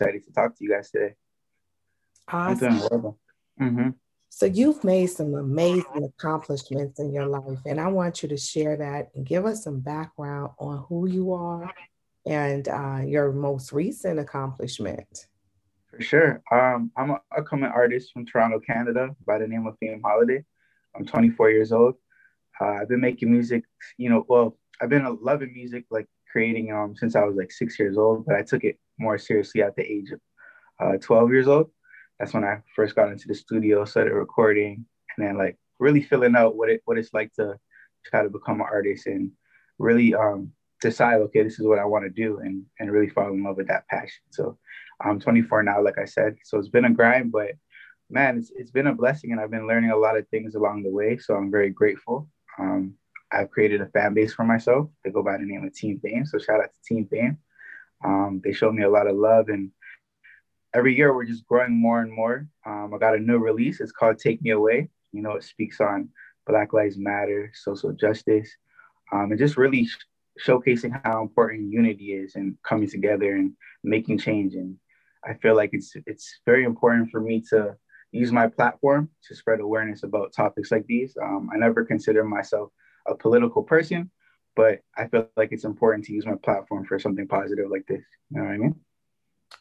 excited to talk to you guys today. Awesome. Well. Mm-hmm. So you've made some amazing accomplishments in your life, and I want you to share that and give us some background on who you are and uh, your most recent accomplishment. For sure. Um, I'm an upcoming artist from Toronto, Canada, by the name of Fame Holiday. I'm 24 years old. Uh, I've been making music, you know, well, I've been loving music, like creating um, since I was like six years old, but I took it more seriously at the age of uh, 12 years old. That's when I first got into the studio, started recording, and then like really filling out what it what it's like to try to become an artist and really um, decide, okay, this is what I want to do, and and really fall in love with that passion. So I'm 24 now, like I said. So it's been a grind, but man, it's, it's been a blessing, and I've been learning a lot of things along the way. So I'm very grateful. Um, I've created a fan base for myself. They go by the name of Team Fame. So shout out to Team Fame. Um, they showed me a lot of love, and every year we're just growing more and more. Um, I got a new release. It's called Take Me Away. You know, it speaks on Black Lives Matter, social justice, um, and just really sh- showcasing how important unity is and coming together and making change. And I feel like it's it's very important for me to use my platform to spread awareness about topics like these. Um, I never consider myself a political person, but I feel like it's important to use my platform for something positive like this. You know what I mean?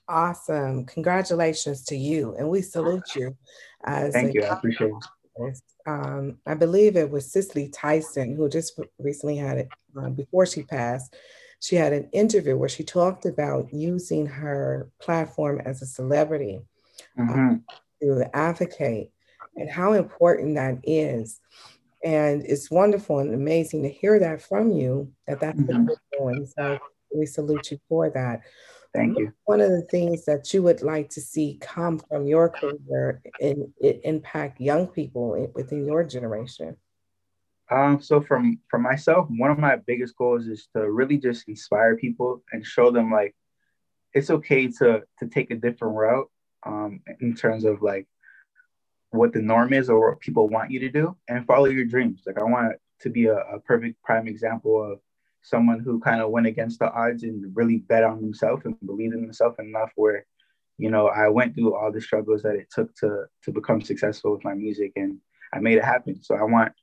Awesome. Congratulations to you. And we salute you. As Thank you. I appreciate it. Um, I believe it was Cicely Tyson who just recently had it uh, before she passed. She had an interview where she talked about using her platform as a celebrity mm-hmm. uh, to advocate and how important that is. And it's wonderful and amazing to hear that from you that that's mm-hmm. what you're doing. So we salute you for that. Thank you. One of the things that you would like to see come from your career and it impact young people within your generation? Um, so from from myself, one of my biggest goals is to really just inspire people and show them like it's okay to to take a different route um, in terms of like what the norm is or what people want you to do and follow your dreams. Like I want to be a, a perfect prime example of someone who kind of went against the odds and really bet on himself and believed in himself enough where you know i went through all the struggles that it took to to become successful with my music and i made it happen. So i want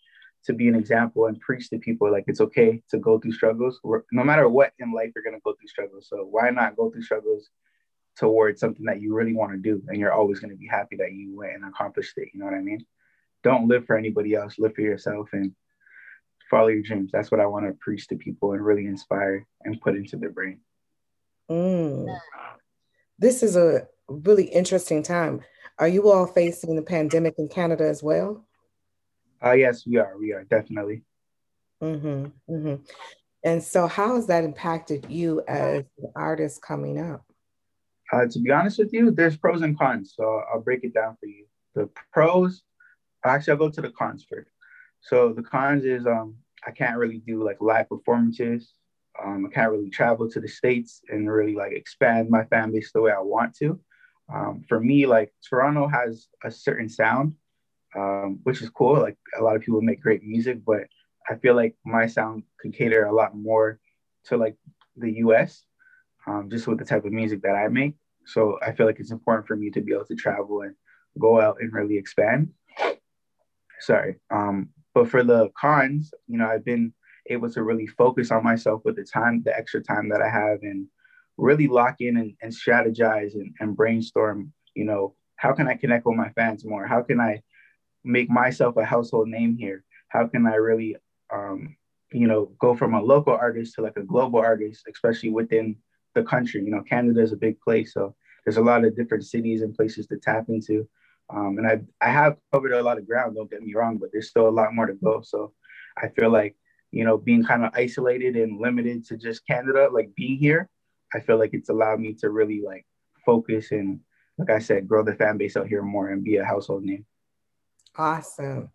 to be an example and preach to people like it's okay to go through struggles. No matter what in life you're going to go through struggles. So why not go through struggles towards something that you really want to do and you're always going to be happy that you went and accomplished it you know what i mean don't live for anybody else live for yourself and follow your dreams. That's what I want to preach to people and really inspire and put into their brain. Mm. This is a really interesting time. Are you all facing the pandemic in Canada as well? Uh, yes, we are. We are definitely. Mm-hmm, mm-hmm. And so, how has that impacted you as an artist coming up? Uh, to be honest with you, there's pros and cons. So I'll break it down for you. The pros, actually, I'll go to the cons first. So the cons is um, I can't really do like live performances. Um, I can't really travel to the states and really like expand my fan base the way I want to. Um, for me, like Toronto has a certain sound, um, which is cool. Like a lot of people make great music, but I feel like my sound can cater a lot more to like the U.S. Um, just with the type of music that I make. So I feel like it's important for me to be able to travel and go out and really expand. Sorry. Um, but for the cons, you know, I've been able to really focus on myself with the time, the extra time that I have, and really lock in and, and strategize and, and brainstorm. You know, how can I connect with my fans more? How can I make myself a household name here? How can I really, um, you know, go from a local artist to like a global artist, especially within the country? You know, Canada is a big place, so there's a lot of different cities and places to tap into. Um, and I, I have covered a lot of ground, don't get me wrong, but there's still a lot more to go. So I feel like, you know, being kind of isolated and limited to just Canada, like being here, I feel like it's allowed me to really like focus and, like I said, grow the fan base out here more and be a household name. Awesome.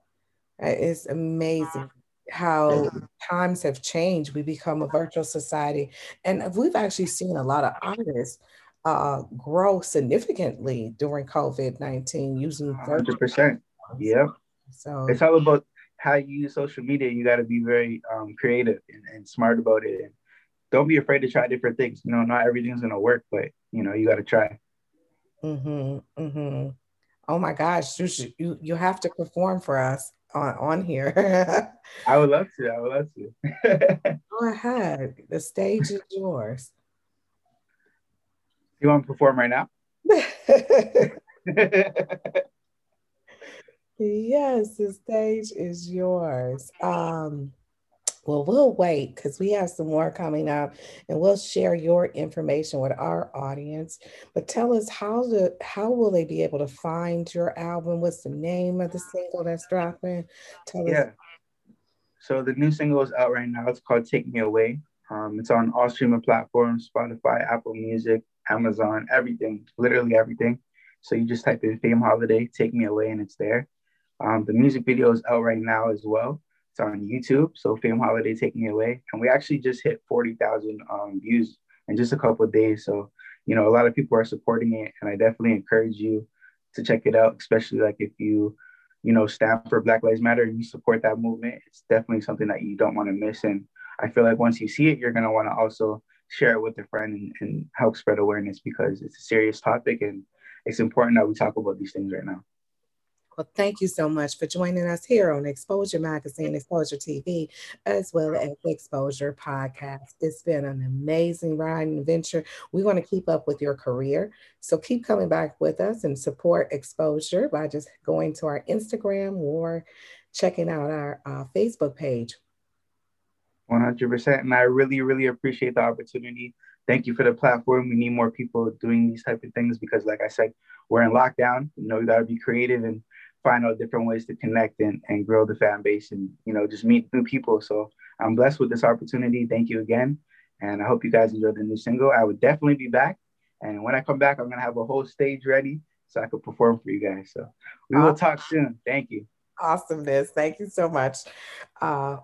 It's amazing how times have changed. We become a virtual society. And we've actually seen a lot of artists uh, grow significantly during COVID 19 using 100%. Yeah. So it's all about how you use social media. You got to be very um, creative and, and, smart about it. And don't be afraid to try different things. You know, not everything's going to work, but you know, you got to try. Mm-hmm. Mm-hmm. Oh my gosh, you should, you you have to perform for us on on here. I would love to. I would love to. Go ahead. The stage is yours. You want to perform right now? yes, the stage is yours. Um, well, we'll wait because we have some more coming up and we'll share your information with our audience. But tell us how the how will they be able to find your album? What's the name of the single that's dropping? Tell yeah. us. So the new single is out right now. It's called Take Me Away. Um, it's on all streaming platforms, Spotify, Apple Music, Amazon, everything, literally everything. So you just type in Fame Holiday, Take Me Away, and it's there. Um, the music video is out right now as well. It's on YouTube. So Fame Holiday Take Me Away. And we actually just hit 40,000 um, views in just a couple days. So, you know, a lot of people are supporting it. And I definitely encourage you to check it out, especially like if you, you know, stand for Black Lives Matter and you support that movement. It's definitely something that you don't want to miss. And I feel like once you see it, you're going to want to also share it with a friend and, and help spread awareness because it's a serious topic and it's important that we talk about these things right now. Well, thank you so much for joining us here on Exposure Magazine, Exposure TV, as well as Exposure Podcast. It's been an amazing ride and adventure. We want to keep up with your career. So keep coming back with us and support Exposure by just going to our Instagram or checking out our uh, Facebook page. 100%. And I really, really appreciate the opportunity. Thank you for the platform. We need more people doing these type of things because, like I said, we're in lockdown. You know, you got to be creative and find out different ways to connect and, and grow the fan base and you know just meet new people. So i'm blessed with this opportunity. Thank you again. And i hope you guys enjoyed the new single. I would definitely be back. And when i come back i'm going to have a whole stage ready so i could perform for you guys. So we will talk soon. Thank you. Awesomeness. Thank you so much. Uh,